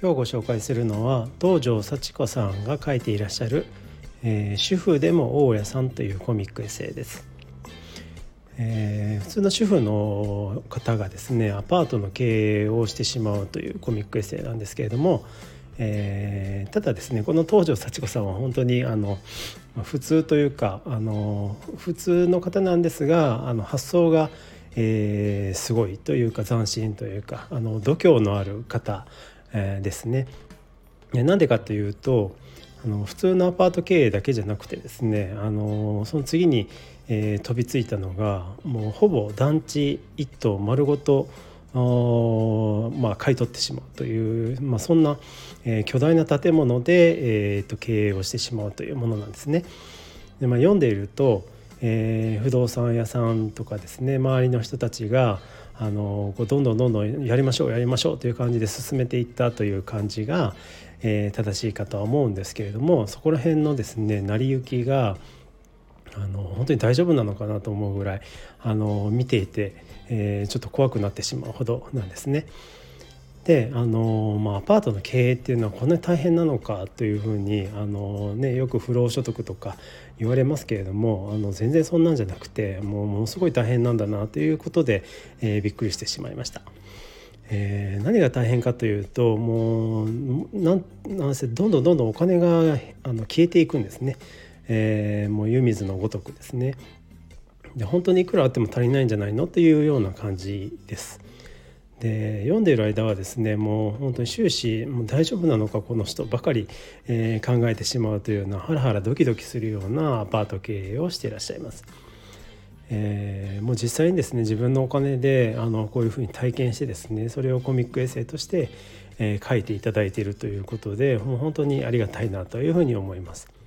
今日ご紹介するのは道場幸子さんが書いていらっしゃる、えー、主婦でも大家さんというコミックエッセイです、えー、普通の主婦の方がですねアパートの経営をしてしまうというコミックエッセイなんですけれども、えー、ただですねこの東條幸子さんは本当にあの普通というかあの普通の方なんですがあの発想が、えー、すごいというか斬新というかあの度胸のある方えー、ですね。なんでかというとあの普通のアパート経営だけじゃなくてですねあのその次に、えー、飛びついたのがもうほぼ団地一棟丸ごとまあ、買い取ってしまうという、まあ、そんな、えー、巨大な建物で、えーと、経営をしてしまうというものなんですね。でまあ、読んでいると、えー、不動産屋さんとかですね周りの人たちがあのこうどんどんどんどんやりましょうやりましょうという感じで進めていったという感じが、えー、正しいかとは思うんですけれどもそこら辺のですね成り行きがあの本当に大丈夫なのかなと思うぐらいあの見ていて、えー、ちょっと怖くなってしまうほどなんですね。であの、まあ、アパートの経営っていうのはこんなに大変なのかというふうにあの、ね、よく不労所得とか言われますけれどもあの全然そんなんじゃなくてもうものすごい大変なんだなということで、えー、びっくりしてしまいました。えー、何が大変かというともうなんなんせどんどんどんどんお金があの消えていくんですね、えー、もう湯水のごとくですねで本当にいくらあっても足りないんじゃないの？っていうような感じです。で読んでいる間はですねもう本当に終始もう大丈夫なのかこの人ばかり、えー、考えてしまうというようなハラハラドキドキするようなアパート経営をしていらっしゃいます。えー、もう実際にですね自分のお金であのこういうふうに体験してですねそれをコミックエッセイとして、えー、書いていただいているということでもう本当にありがたいなというふうに思います。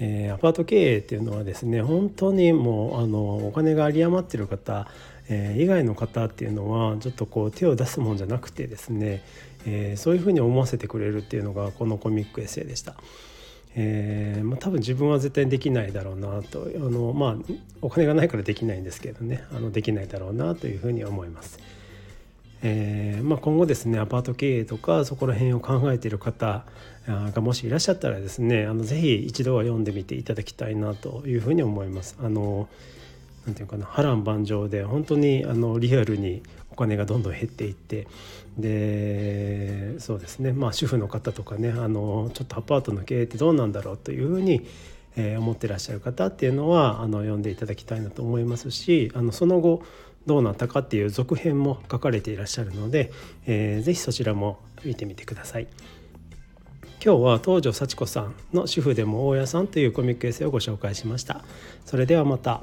えー、アパート経営っていうのはですね本当にもうあのお金が有り余ってる方えー、以外の方っていうのはちょっとこう手を出すもんじゃなくてですね、えー、そういうふうに思わせてくれるっていうのがこのコミックエッセイでした。えーまあ、多分自分は絶対できないだろうなとあの、まあ、お金がないからできないんですけどねあのできないだろうなというふうに思います。えーまあ、今後ですねアパート経営とかそこら辺を考えている方がもしいらっしゃったらですねあのぜひ一度は読んでみていただきたいなというふうに思います。あのなんていうかな波乱万丈で本当にあのリアルにお金がどんどん減っていってでそうですねまあ主婦の方とかねあのちょっとアパートの経営ってどうなんだろうというふうに、え、思ってらっしゃる方っていうのはあの読んでいただきたいなと思いますしあのその後どうなったかっていう続編も書かれていらっしゃるので、えー、ぜひそちらも見てみてください。今日は東條幸子さんの主婦でも大家さんというコミックエッセイをご紹介しました。それではまた。